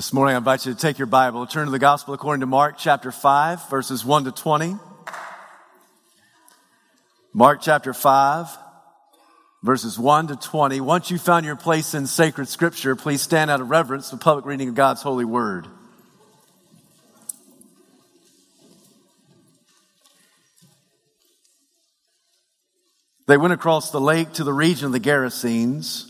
This morning, I invite you to take your Bible, turn to the Gospel according to Mark chapter 5, verses 1 to 20. Mark chapter 5, verses 1 to 20. Once you've found your place in sacred scripture, please stand out of reverence to the public reading of God's holy word. They went across the lake to the region of the Gerasenes.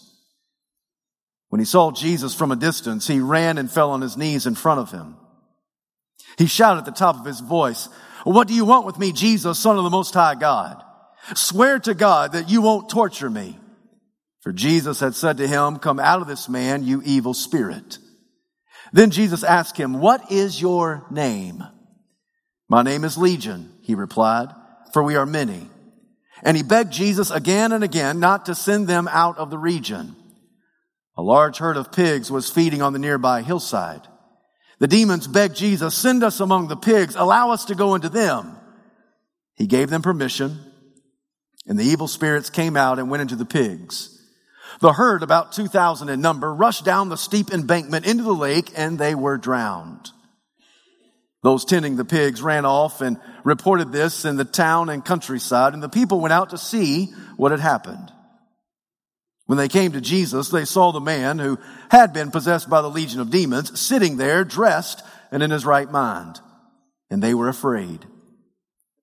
When he saw Jesus from a distance, he ran and fell on his knees in front of him. He shouted at the top of his voice, What do you want with me, Jesus, Son of the Most High God? Swear to God that you won't torture me. For Jesus had said to him, Come out of this man, you evil spirit. Then Jesus asked him, What is your name? My name is Legion, he replied, for we are many. And he begged Jesus again and again not to send them out of the region. A large herd of pigs was feeding on the nearby hillside. The demons begged Jesus, send us among the pigs, allow us to go into them. He gave them permission, and the evil spirits came out and went into the pigs. The herd, about 2,000 in number, rushed down the steep embankment into the lake, and they were drowned. Those tending the pigs ran off and reported this in the town and countryside, and the people went out to see what had happened. When they came to Jesus, they saw the man who had been possessed by the legion of demons sitting there dressed and in his right mind. And they were afraid.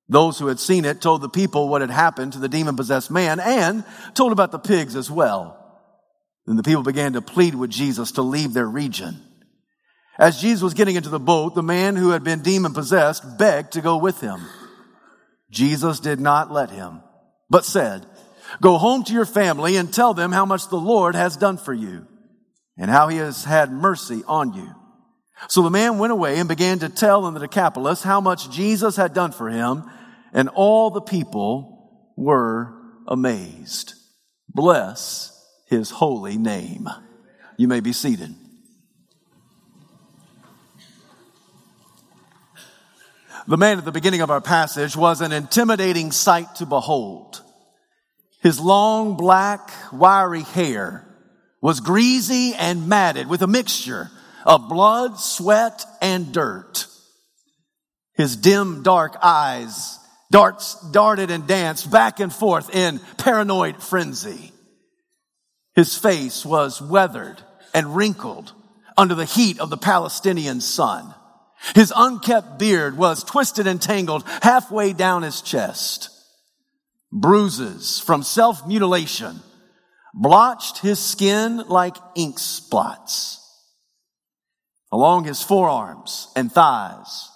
Those who had seen it told the people what had happened to the demon possessed man and told about the pigs as well. Then the people began to plead with Jesus to leave their region. As Jesus was getting into the boat, the man who had been demon possessed begged to go with him. Jesus did not let him, but said, Go home to your family and tell them how much the Lord has done for you and how he has had mercy on you. So the man went away and began to tell in the Decapolis how much Jesus had done for him, and all the people were amazed. Bless his holy name. You may be seated. The man at the beginning of our passage was an intimidating sight to behold. His long black wiry hair was greasy and matted with a mixture of blood, sweat, and dirt. His dim dark eyes darts, darted and danced back and forth in paranoid frenzy. His face was weathered and wrinkled under the heat of the Palestinian sun. His unkept beard was twisted and tangled halfway down his chest. Bruises from self-mutilation blotched his skin like ink spots. Along his forearms and thighs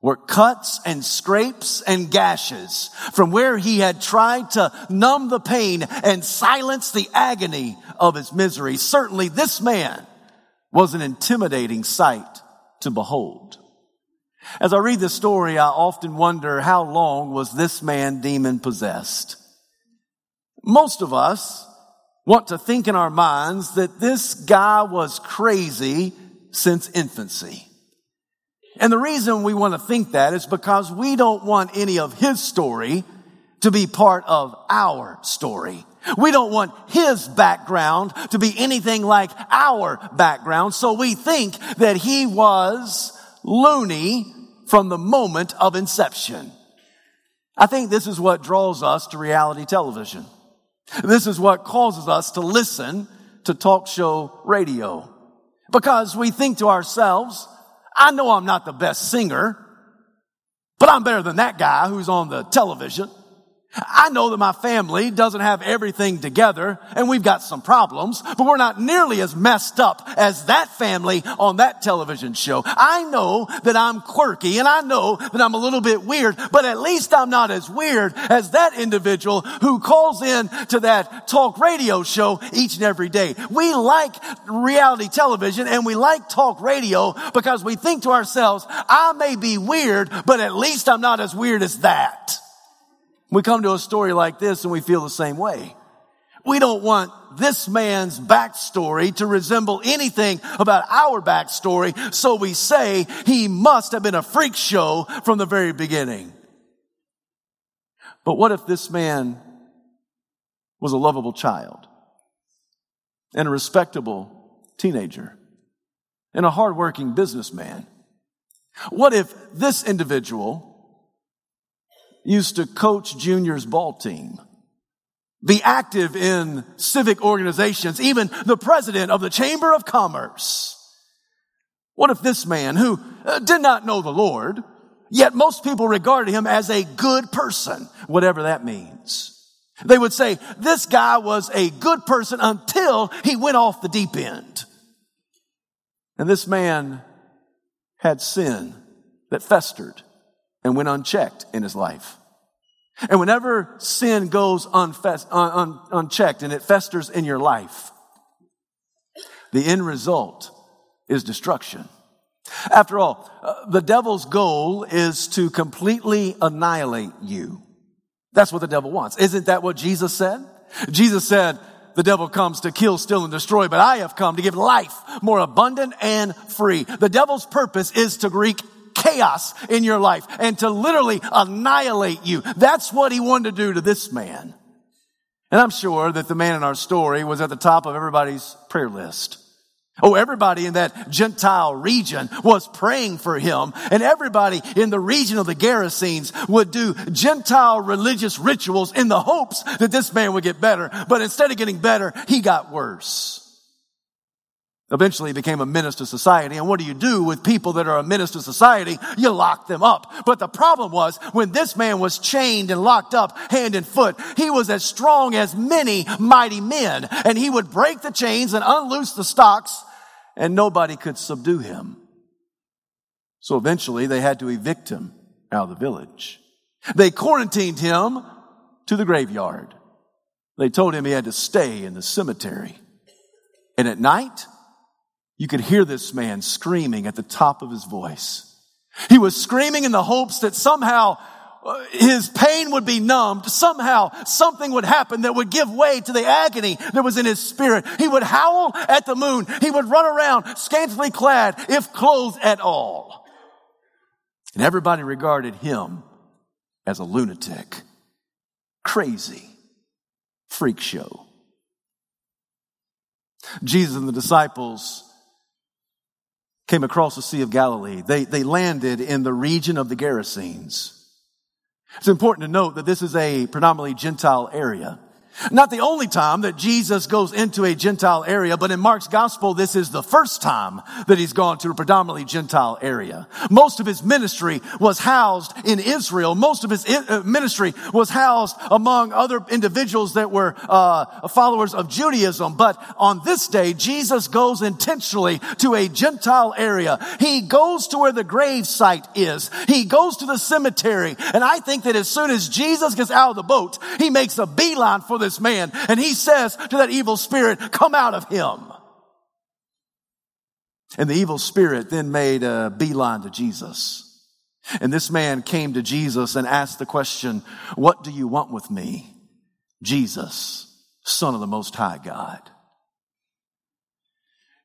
were cuts and scrapes and gashes from where he had tried to numb the pain and silence the agony of his misery. Certainly this man was an intimidating sight to behold. As I read this story, I often wonder how long was this man demon possessed? Most of us want to think in our minds that this guy was crazy since infancy. And the reason we want to think that is because we don't want any of his story to be part of our story. We don't want his background to be anything like our background. So we think that he was loony from the moment of inception. I think this is what draws us to reality television. This is what causes us to listen to talk show radio. Because we think to ourselves, I know I'm not the best singer, but I'm better than that guy who's on the television. I know that my family doesn't have everything together and we've got some problems, but we're not nearly as messed up as that family on that television show. I know that I'm quirky and I know that I'm a little bit weird, but at least I'm not as weird as that individual who calls in to that talk radio show each and every day. We like reality television and we like talk radio because we think to ourselves, I may be weird, but at least I'm not as weird as that. We come to a story like this and we feel the same way. We don't want this man's backstory to resemble anything about our backstory, so we say he must have been a freak show from the very beginning. But what if this man was a lovable child and a respectable teenager and a hardworking businessman? What if this individual used to coach Junior's ball team, be active in civic organizations, even the president of the Chamber of Commerce. What if this man, who uh, did not know the Lord, yet most people regarded him as a good person, whatever that means. They would say, this guy was a good person until he went off the deep end. And this man had sin that festered and went unchecked in his life. And whenever sin goes unfest, un, un, unchecked and it festers in your life, the end result is destruction. After all, uh, the devil's goal is to completely annihilate you. That's what the devil wants. Isn't that what Jesus said? Jesus said, the devil comes to kill, steal, and destroy, but I have come to give life more abundant and free. The devil's purpose is to wreak chaos in your life and to literally annihilate you. That's what he wanted to do to this man. And I'm sure that the man in our story was at the top of everybody's prayer list. Oh, everybody in that Gentile region was praying for him, and everybody in the region of the Gerasenes would do Gentile religious rituals in the hopes that this man would get better. But instead of getting better, he got worse. Eventually he became a menace to society. And what do you do with people that are a menace to society? You lock them up. But the problem was when this man was chained and locked up hand and foot, he was as strong as many mighty men. And he would break the chains and unloose the stocks and nobody could subdue him. So eventually they had to evict him out of the village. They quarantined him to the graveyard. They told him he had to stay in the cemetery. And at night, you could hear this man screaming at the top of his voice. He was screaming in the hopes that somehow uh, his pain would be numbed. Somehow something would happen that would give way to the agony that was in his spirit. He would howl at the moon. He would run around scantily clad, if clothed at all. And everybody regarded him as a lunatic, crazy, freak show. Jesus and the disciples came across the Sea of Galilee. They, they landed in the region of the Gerasenes. It's important to note that this is a predominantly Gentile area. Not the only time that Jesus goes into a Gentile area, but in Mark's gospel, this is the first time that he's gone to a predominantly Gentile area. Most of his ministry was housed in Israel. Most of his uh, ministry was housed among other individuals that were uh, followers of Judaism. But on this day, Jesus goes intentionally to a Gentile area. He goes to where the grave site is. He goes to the cemetery. And I think that as soon as Jesus gets out of the boat, he makes a beeline for the this man. And he says to that evil spirit, come out of him. And the evil spirit then made a beeline to Jesus. And this man came to Jesus and asked the question, what do you want with me? Jesus, son of the most high God.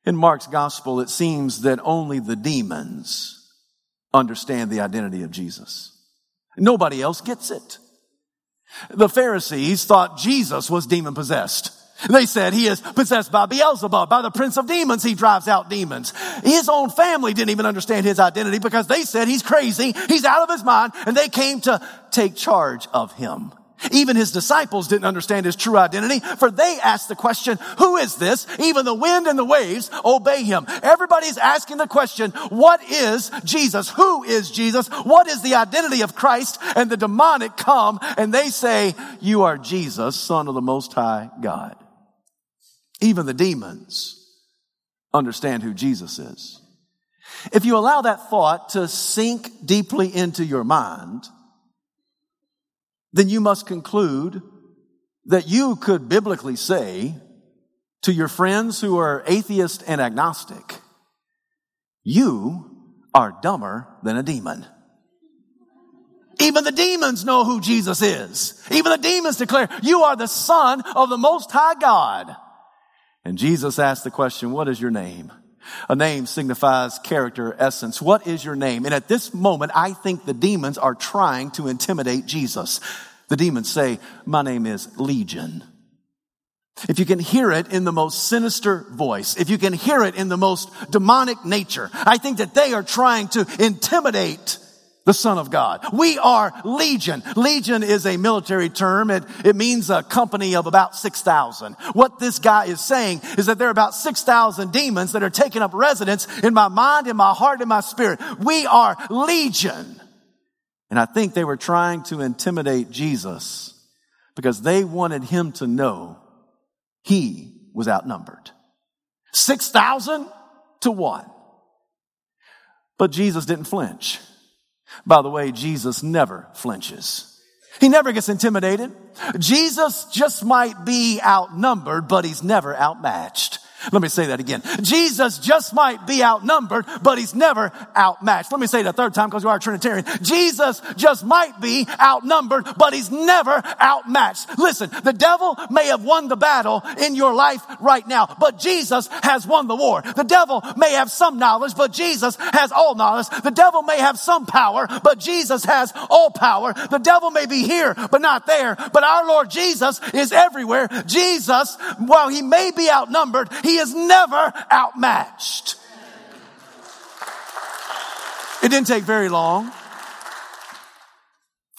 In Mark's gospel, it seems that only the demons understand the identity of Jesus. Nobody else gets it. The Pharisees thought Jesus was demon possessed. They said he is possessed by Beelzebub, by the prince of demons. He drives out demons. His own family didn't even understand his identity because they said he's crazy. He's out of his mind and they came to take charge of him. Even his disciples didn't understand his true identity, for they asked the question, who is this? Even the wind and the waves obey him. Everybody's asking the question, what is Jesus? Who is Jesus? What is the identity of Christ? And the demonic come and they say, you are Jesus, son of the most high God. Even the demons understand who Jesus is. If you allow that thought to sink deeply into your mind, then you must conclude that you could biblically say to your friends who are atheist and agnostic, you are dumber than a demon. Even the demons know who Jesus is. Even the demons declare, you are the son of the most high God. And Jesus asked the question, what is your name? A name signifies character, essence. What is your name? And at this moment, I think the demons are trying to intimidate Jesus. The demons say, my name is Legion. If you can hear it in the most sinister voice, if you can hear it in the most demonic nature, I think that they are trying to intimidate the Son of God. We are Legion. Legion is a military term. It, it means a company of about 6,000. What this guy is saying is that there are about 6,000 demons that are taking up residence in my mind, in my heart, in my spirit. We are Legion. And I think they were trying to intimidate Jesus because they wanted him to know he was outnumbered. 6,000 to one. But Jesus didn't flinch. By the way, Jesus never flinches. He never gets intimidated. Jesus just might be outnumbered, but he's never outmatched. Let me say that again. Jesus just might be outnumbered, but he's never outmatched. Let me say it a third time because we are Trinitarian. Jesus just might be outnumbered, but he's never outmatched. Listen, the devil may have won the battle in your life right now, but Jesus has won the war. The devil may have some knowledge, but Jesus has all knowledge. The devil may have some power, but Jesus has all power. The devil may be here, but not there. But our Lord Jesus is everywhere. Jesus, while he may be outnumbered, he he is never outmatched. It didn't take very long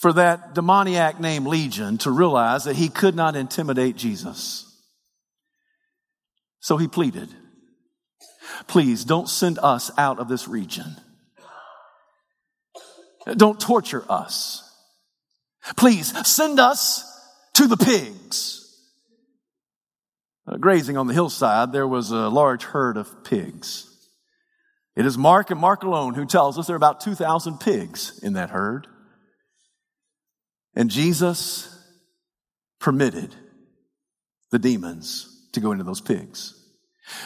for that demoniac named Legion to realize that he could not intimidate Jesus. So he pleaded, please don't send us out of this region. Don't torture us. Please send us to the pigs. Uh, grazing on the hillside, there was a large herd of pigs. It is Mark and Mark alone who tells us there are about 2,000 pigs in that herd. And Jesus permitted the demons to go into those pigs.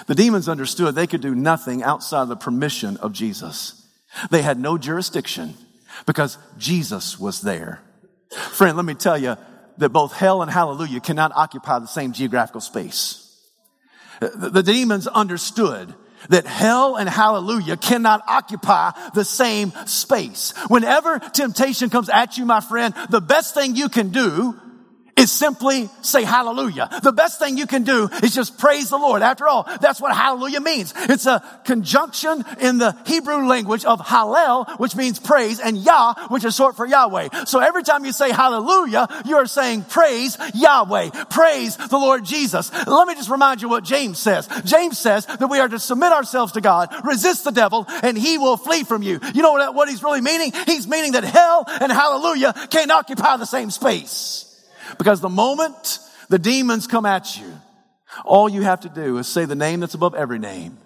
The demons understood they could do nothing outside the permission of Jesus. They had no jurisdiction because Jesus was there. Friend, let me tell you, that both hell and hallelujah cannot occupy the same geographical space. The, the demons understood that hell and hallelujah cannot occupy the same space. Whenever temptation comes at you, my friend, the best thing you can do is simply say hallelujah. The best thing you can do is just praise the Lord. After all, that's what hallelujah means. It's a conjunction in the Hebrew language of hallel, which means praise, and Yah, which is short for Yahweh. So every time you say hallelujah, you are saying praise Yahweh. Praise the Lord Jesus. Let me just remind you what James says. James says that we are to submit ourselves to God, resist the devil, and he will flee from you. You know what, what he's really meaning? He's meaning that hell and hallelujah can't occupy the same space. Because the moment the demons come at you, all you have to do is say the name that's above every name.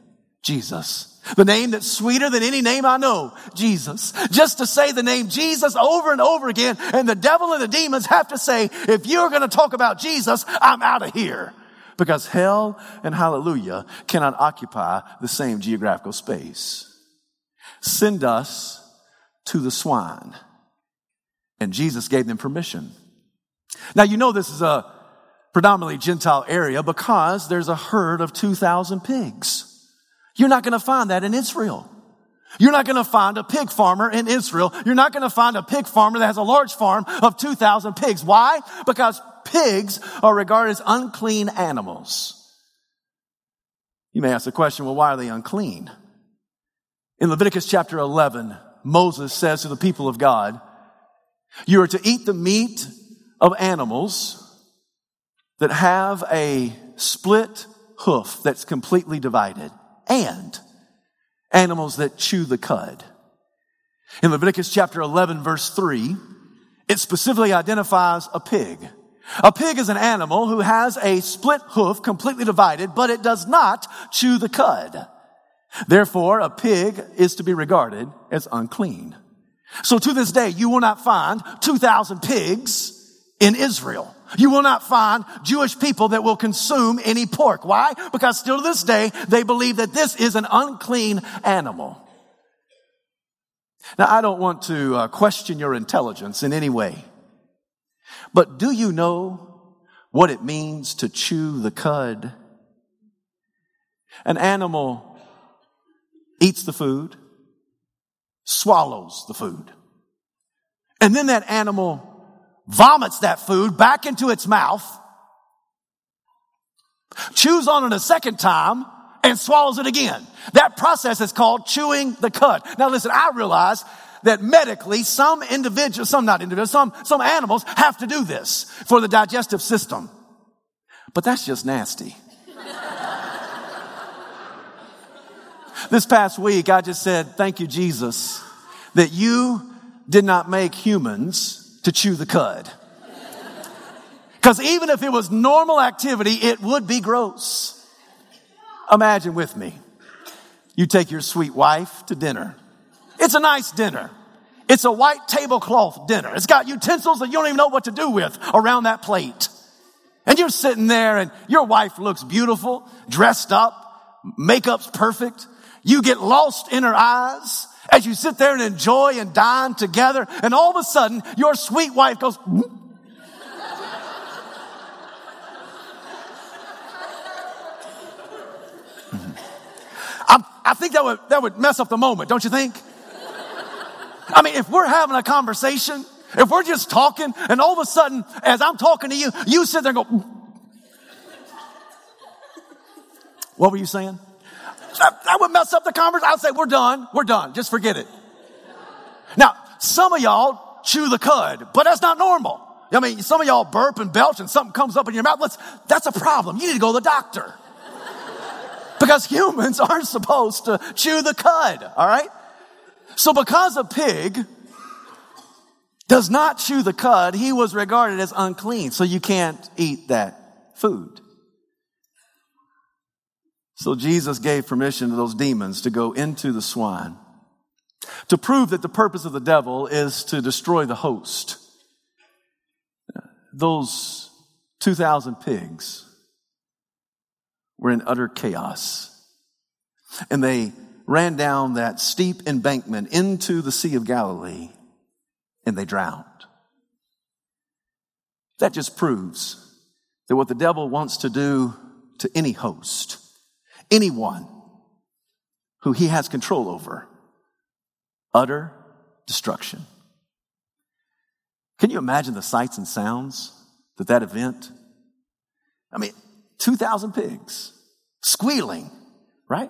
Jesus. The name that's sweeter than any name I know. Jesus. Just to say the name Jesus over and over again. And the devil and the demons have to say, if you're going to talk about Jesus, I'm out of here. Because hell and hallelujah cannot occupy the same geographical space. Send us to the swine. And Jesus gave them permission. Now, you know this is a predominantly Gentile area because there's a herd of 2,000 pigs. You're not going to find that in Israel. You're not going to find a pig farmer in Israel. You're not going to find a pig farmer that has a large farm of 2,000 pigs. Why? Because pigs are regarded as unclean animals. You may ask the question, well, why are they unclean? In Leviticus chapter 11, Moses says to the people of God, you are to eat the meat of animals that have a split hoof that's completely divided and animals that chew the cud. In Leviticus chapter 11 verse 3, it specifically identifies a pig. A pig is an animal who has a split hoof completely divided, but it does not chew the cud. Therefore, a pig is to be regarded as unclean. So to this day, you will not find 2,000 pigs in Israel. You will not find Jewish people that will consume any pork. Why? Because still to this day, they believe that this is an unclean animal. Now, I don't want to uh, question your intelligence in any way, but do you know what it means to chew the cud? An animal eats the food, swallows the food, and then that animal vomits that food back into its mouth, chews on it a second time, and swallows it again. That process is called chewing the cud. Now listen, I realize that medically some individuals, some not individuals, some, some animals have to do this for the digestive system. But that's just nasty. this past week, I just said, thank you, Jesus, that you did not make humans to chew the cud. Because even if it was normal activity, it would be gross. Imagine with me. You take your sweet wife to dinner. It's a nice dinner. It's a white tablecloth dinner. It's got utensils that you don't even know what to do with around that plate. And you're sitting there and your wife looks beautiful, dressed up, makeup's perfect. You get lost in her eyes as you sit there and enjoy and dine together, and all of a sudden, your sweet wife goes, I think that would, that would mess up the moment, don't you think? I mean, if we're having a conversation, if we're just talking, and all of a sudden, as I'm talking to you, you sit there and go, what were you saying? That, that would mess up the conversation. I'd say, we're done. We're done. Just forget it. Now, some of y'all chew the cud, but that's not normal. I mean, some of y'all burp and belch and something comes up in your mouth. Let's, that's a problem. You need to go to the doctor. because humans aren't supposed to chew the cud, all right? So because a pig does not chew the cud, he was regarded as unclean. So you can't eat that food. So Jesus gave permission to those demons to go into the swine to prove that the purpose of the devil is to destroy the host. Those 2,000 pigs were in utter chaos. And they ran down that steep embankment into the Sea of Galilee and they drowned. That just proves that what the devil wants to do to any host anyone who he has control over utter destruction. Can you imagine the sights and sounds that that event? I mean, 2,000 pigs squealing, right?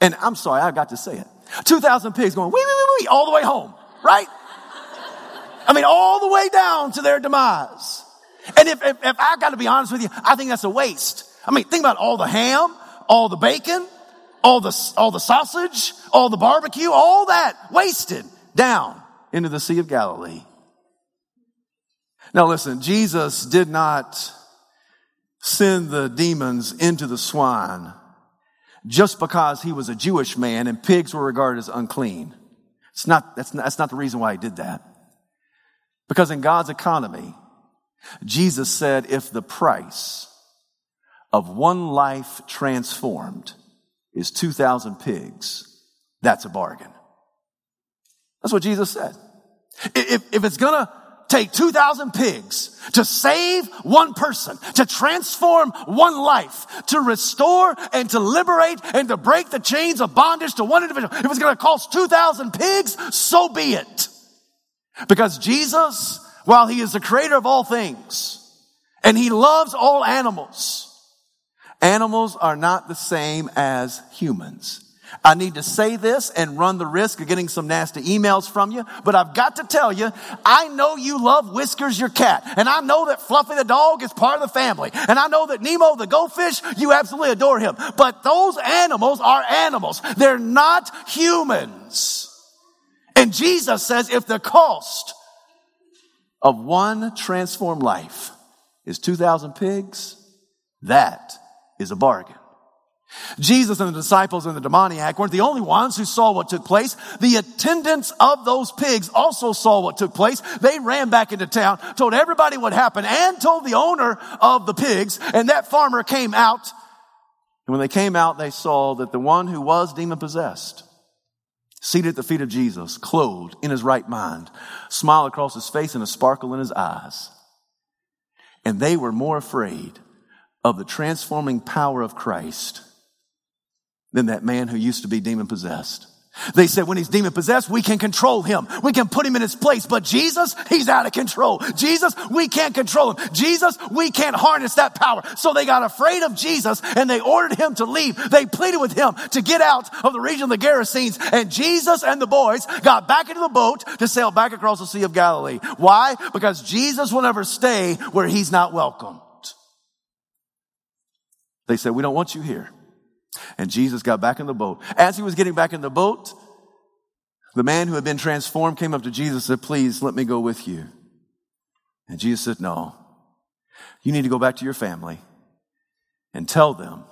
And I'm sorry, I got to say it. 2,000 pigs going wee, wee, wee, wee, all the way home, right? I mean, all the way down to their demise. And if, if, if I got to be honest with you, I think that's a waste. I mean, think about all the ham, all the bacon, all the, all the sausage, all the barbecue, all that wasted down into the Sea of Galilee. Now listen, Jesus did not send the demons into the swine just because he was a Jewish man and pigs were regarded as unclean. It's not, that's not, that's not the reason why he did that. Because in God's economy, Jesus said if the price of one life transformed is 2,000 pigs. That's a bargain. That's what Jesus said. If, if it's gonna take 2,000 pigs to save one person, to transform one life, to restore and to liberate and to break the chains of bondage to one individual, if it's gonna cost 2,000 pigs, so be it. Because Jesus, while he is the creator of all things, and he loves all animals, Animals are not the same as humans. I need to say this and run the risk of getting some nasty emails from you, but I've got to tell you, I know you love Whiskers, your cat, and I know that Fluffy the dog is part of the family, and I know that Nemo the goldfish, you absolutely adore him, but those animals are animals. They're not humans. And Jesus says if the cost of one transformed life is 2,000 pigs, that is a bargain. Jesus and the disciples and the demoniac weren't the only ones who saw what took place. The attendants of those pigs also saw what took place. They ran back into town, told everybody what happened, and told the owner of the pigs. And that farmer came out. And when they came out, they saw that the one who was demon possessed, seated at the feet of Jesus, clothed in his right mind, smile across his face and a sparkle in his eyes. And they were more afraid of the transforming power of Christ than that man who used to be demon possessed. They said when he's demon possessed, we can control him. We can put him in his place. But Jesus, he's out of control. Jesus, we can't control him. Jesus, we can't harness that power. So they got afraid of Jesus and they ordered him to leave. They pleaded with him to get out of the region of the Gerasenes. And Jesus and the boys got back into the boat to sail back across the Sea of Galilee. Why? Because Jesus will never stay where he's not welcomed. They said, we don't want you here. And Jesus got back in the boat. As he was getting back in the boat, the man who had been transformed came up to Jesus and said, Please let me go with you. And Jesus said, No. You need to go back to your family and tell them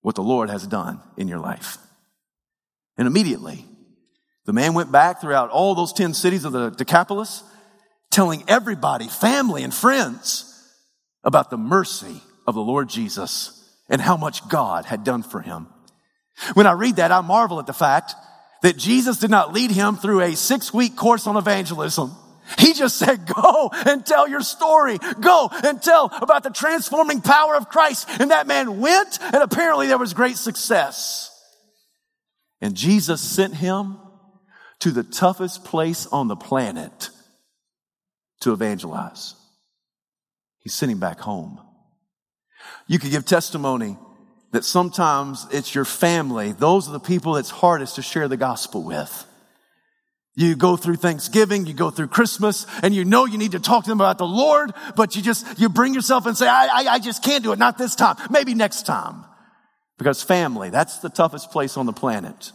what the Lord has done in your life. And immediately, the man went back throughout all those 10 cities of the Decapolis, telling everybody, family and friends, about the mercy of the Lord Jesus and how much God had done for him. When I read that, I marvel at the fact that Jesus did not lead him through a six week course on evangelism. He just said, go and tell your story. Go and tell about the transforming power of Christ. And that man went and apparently there was great success. And Jesus sent him to the toughest place on the planet to evangelize. He sent him back home. You could give testimony that sometimes it's your family. Those are the people it's hardest to share the gospel with. You go through Thanksgiving, you go through Christmas, and you know you need to talk to them about the Lord, but you just, you bring yourself and say, I, I, I just can't do it. Not this time. Maybe next time. Because family, that's the toughest place on the planet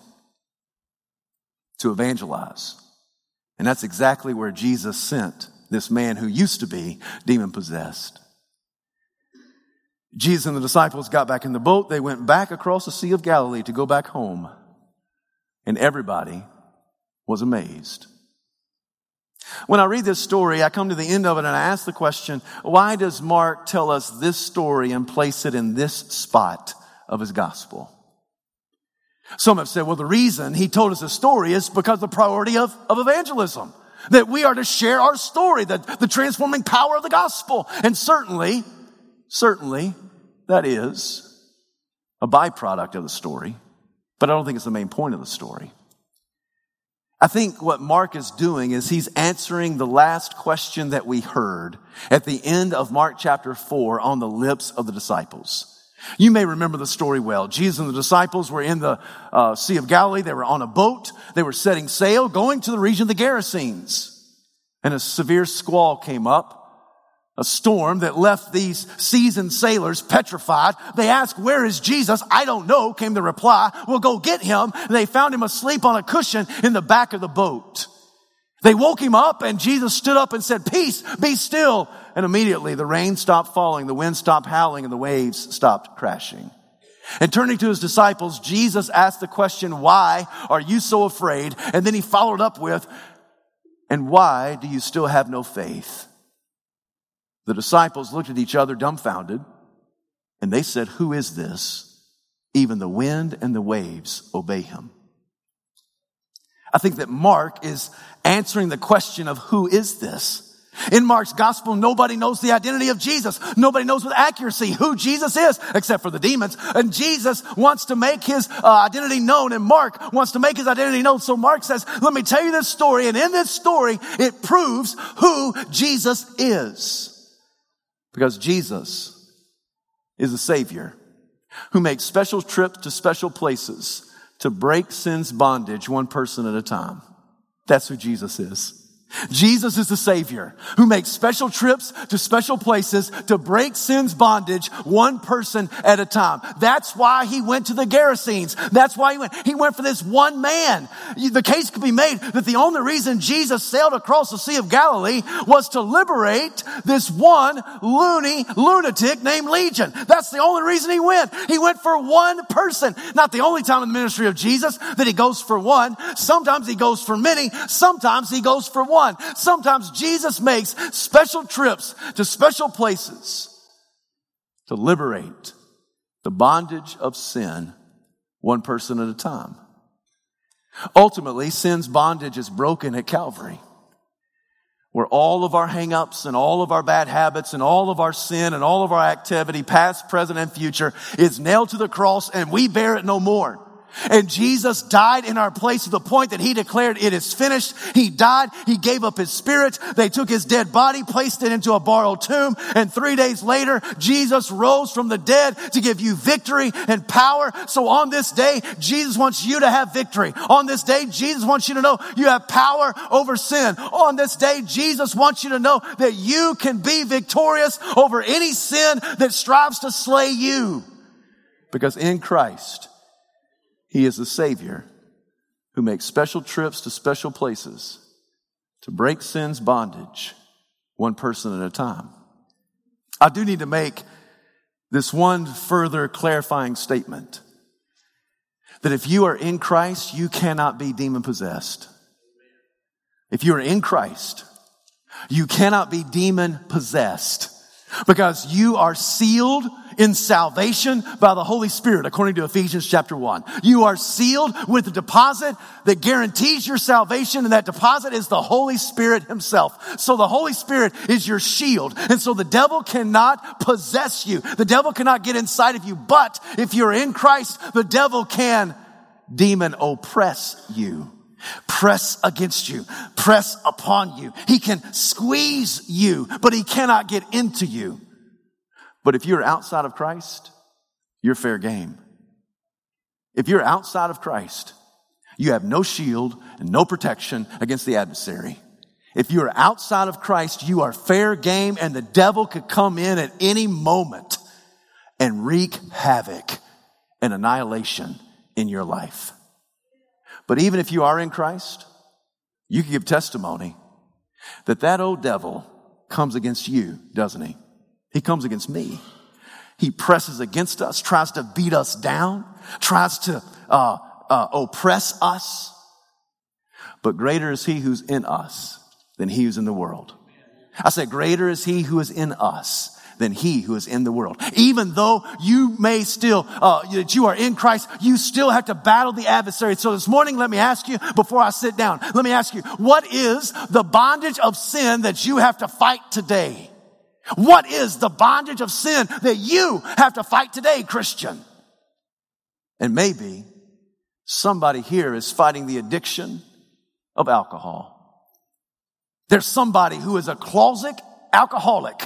to evangelize. And that's exactly where Jesus sent this man who used to be demon possessed. Jesus and the disciples got back in the boat. They went back across the Sea of Galilee to go back home. And everybody was amazed. When I read this story, I come to the end of it and I ask the question, why does Mark tell us this story and place it in this spot of his gospel? Some have said, well, the reason he told us a story is because the priority of, of evangelism. That we are to share our story, the, the transforming power of the gospel. And certainly, certainly, that is a byproduct of the story, but I don't think it's the main point of the story. I think what Mark is doing is he's answering the last question that we heard at the end of Mark chapter 4 on the lips of the disciples. You may remember the story well. Jesus and the disciples were in the uh, Sea of Galilee. They were on a boat. They were setting sail, going to the region of the Gerasenes. And a severe squall came up a storm that left these seasoned sailors petrified. They asked, where is Jesus? I don't know, came the reply. We'll go get him. They found him asleep on a cushion in the back of the boat. They woke him up and Jesus stood up and said, peace, be still. And immediately the rain stopped falling, the wind stopped howling, and the waves stopped crashing. And turning to his disciples, Jesus asked the question, why are you so afraid? And then he followed up with, and why do you still have no faith? The disciples looked at each other dumbfounded, and they said, Who is this? Even the wind and the waves obey him. I think that Mark is answering the question of who is this? In Mark's gospel, nobody knows the identity of Jesus. Nobody knows with accuracy who Jesus is, except for the demons. And Jesus wants to make his uh, identity known, and Mark wants to make his identity known. So Mark says, let me tell you this story, and in this story, it proves who Jesus is. Because Jesus is the Savior. who makes special trips to special places to break sin's bondage one person at a time. That's who Jesus is. Jesus is the Savior who makes special trips to special places to break sin's bondage one person at a time. That's why he went to the Gerasenes. That's why he went. He went for this one man. The case could be made that the only reason Jesus sailed across the Sea of Galilee was to liberate this one loony lunatic named Legion. That's the only reason he went. He went for one person. Not the only time in the ministry of Jesus that he goes for one. Sometimes he goes for many. Sometimes he goes for one one. Sometimes Jesus makes special trips to special places to liberate the bondage of sin one person at a time. Ultimately, sin's bondage is broken at Calvary, where all of our hangups and all of our bad habits and all of our sin and all of our activity, past, present, and future, is nailed to the cross and we bear it no more. And Jesus died in our place to the point that he declared it is finished. He died. He gave up his spirit. They took his dead body, placed it into a borrowed tomb. And three days later, Jesus rose from the dead to give you victory and power. So on this day, Jesus wants you to have victory. On this day, Jesus wants you to know you have power over sin. On this day, Jesus wants you to know that you can be victorious over any sin that strives to slay you. Because in Christ, he is the Savior who makes special trips to special places to break sin's bondage one person at a time. I do need to make this one further clarifying statement that if you are in Christ, you cannot be demon possessed. If you are in Christ, you cannot be demon possessed because you are sealed in salvation by the Holy Spirit, according to Ephesians chapter 1. You are sealed with a deposit that guarantees your salvation, and that deposit is the Holy Spirit Himself. So the Holy Spirit is your shield. And so the devil cannot possess you. The devil cannot get inside of you. But if you're in Christ, the devil can demon oppress you press against you, press upon you. He can squeeze you, but he cannot get into you. But if you're outside of Christ, you're fair game. If you're outside of Christ, you have no shield and no protection against the adversary. If you're outside of Christ, you are fair game and the devil could come in at any moment and wreak havoc and annihilation in your life. But even if you are in Christ, you can give testimony that that old devil comes against you, doesn't he? He comes against me. He presses against us, tries to beat us down, tries to uh, uh, oppress us. But greater is he who's in us than he who's in the world. I say, greater is he who is in us than he who is in the world. Even though you may still, uh, that you are in Christ, you still have to battle the adversary. So this morning, let me ask you before I sit down, let me ask you, what is the bondage of sin that you have to fight today? What is the bondage of sin that you have to fight today, Christian? And maybe somebody here is fighting the addiction of alcohol. There's somebody who is a closet alcoholic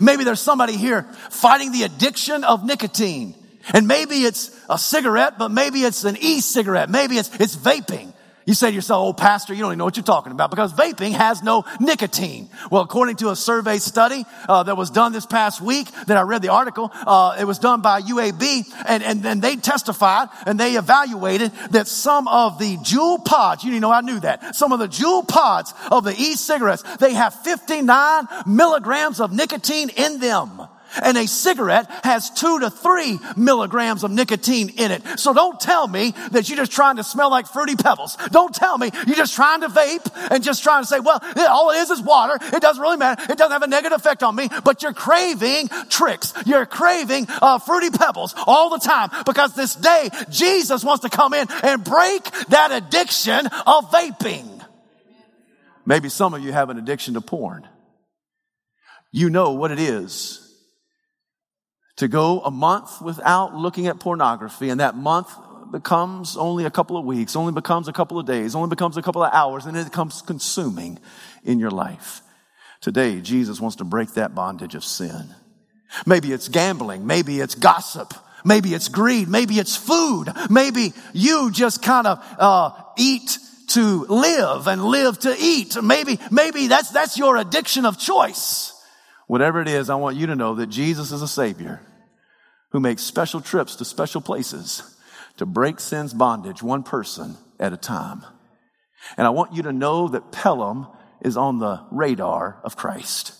Maybe there's somebody here fighting the addiction of nicotine. And maybe it's a cigarette, but maybe it's an e-cigarette. Maybe it's, it's vaping. You say to yourself, oh, pastor, you don't even know what you're talking about because vaping has no nicotine. Well, according to a survey study uh, that was done this past week that I read the article, uh, it was done by UAB and, and, and they testified and they evaluated that some of the Juul pods, you know, I knew that, some of the Juul pods of the e-cigarettes, they have 59 milligrams of nicotine in them. And a cigarette has two to three milligrams of nicotine in it. So don't tell me that you're just trying to smell like fruity pebbles. Don't tell me you're just trying to vape and just trying to say, well, all it is is water. It doesn't really matter. It doesn't have a negative effect on me, but you're craving tricks. You're craving uh, fruity pebbles all the time because this day Jesus wants to come in and break that addiction of vaping. Maybe some of you have an addiction to porn. You know what it is to go a month without looking at pornography and that month becomes only a couple of weeks, only becomes a couple of days, only becomes a couple of hours, and it becomes consuming in your life. Today, Jesus wants to break that bondage of sin. Maybe it's gambling. Maybe it's gossip. Maybe it's greed. Maybe it's food. Maybe you just kind of uh, eat to live and live to eat. Maybe, maybe that's, that's your addiction of choice. Whatever it is, I want you to know that Jesus is a Savior who makes special trips to special places to break sin's bondage, one person at a time. And I want you to know that Pelham is on the radar of Christ.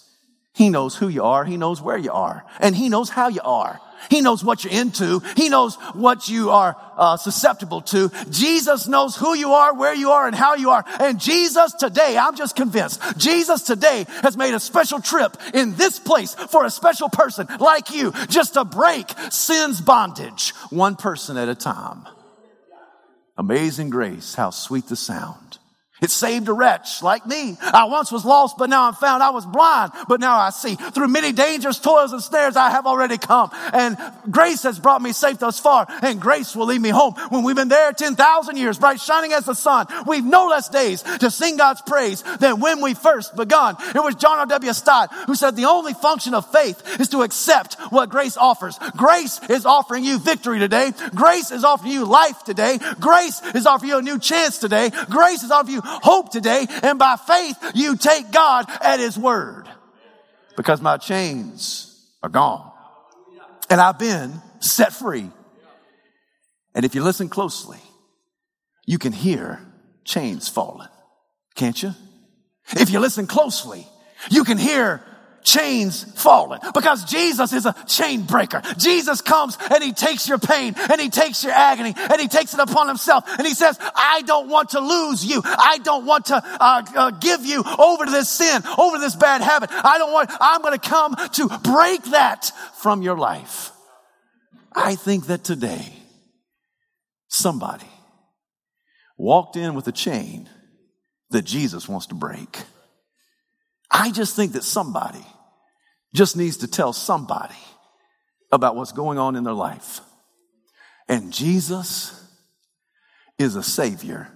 He knows who you are. He knows where you are. And He knows how you are. He knows what you're into. He knows what you are uh, susceptible to. Jesus knows who you are, where you are, and how you are. And Jesus today, I'm just convinced, Jesus today has made a special trip in this place for a special person like you, just to break sin's bondage, one person at a time. Amazing grace, how sweet the sound it saved a wretch like me. I once was lost, but now I'm found. I was blind, but now I see. Through many dangers, toils, and snares, I have already come. And grace has brought me safe thus far, and grace will lead me home. When we've been there 10,000 years, bright shining as the sun, we've no less days to sing God's praise than when we first begun. It was John R.W. Stott who said the only function of faith is to accept what grace offers. Grace is offering you victory today. Grace is offering you life today. Grace is offering you a new chance today. Grace is offering you hope today. And by faith, you take God at His word. Because my chains are gone. And I've been set free. And if you listen closely, you can hear chains falling. Can't you? If you listen closely, you can hear chains falling because Jesus is a chain breaker. Jesus comes and he takes your pain and he takes your agony and he takes it upon himself and he says, I don't want to lose you. I don't want to uh, uh, give you over to this sin, over this bad habit. I don't want, I'm going to come to break that from your life. I think that today somebody walked in with a chain that Jesus wants to break. I just think that somebody just needs to tell somebody about what's going on in their life. And Jesus is a Savior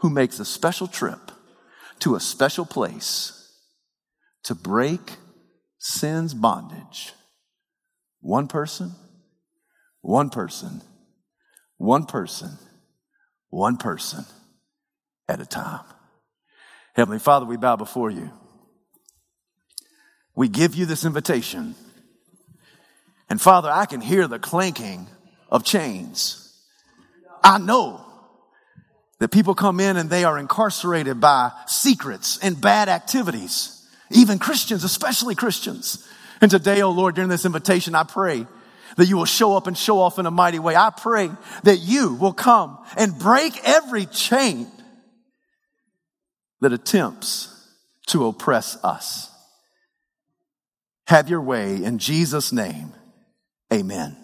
who makes a special trip to a special place to break sin's bondage. One person, one person, one person, one person at a time. Heavenly Father, we bow before you. We give you this invitation. And Father, I can hear the clanking of chains. I know that people come in and they are incarcerated by secrets and bad activities. Even Christians, especially Christians. And today, oh Lord, during this invitation, I pray that you will show up and show off in a mighty way. I pray that you will come and break every chain that attempts to oppress us. Have your way in Jesus' name. Amen.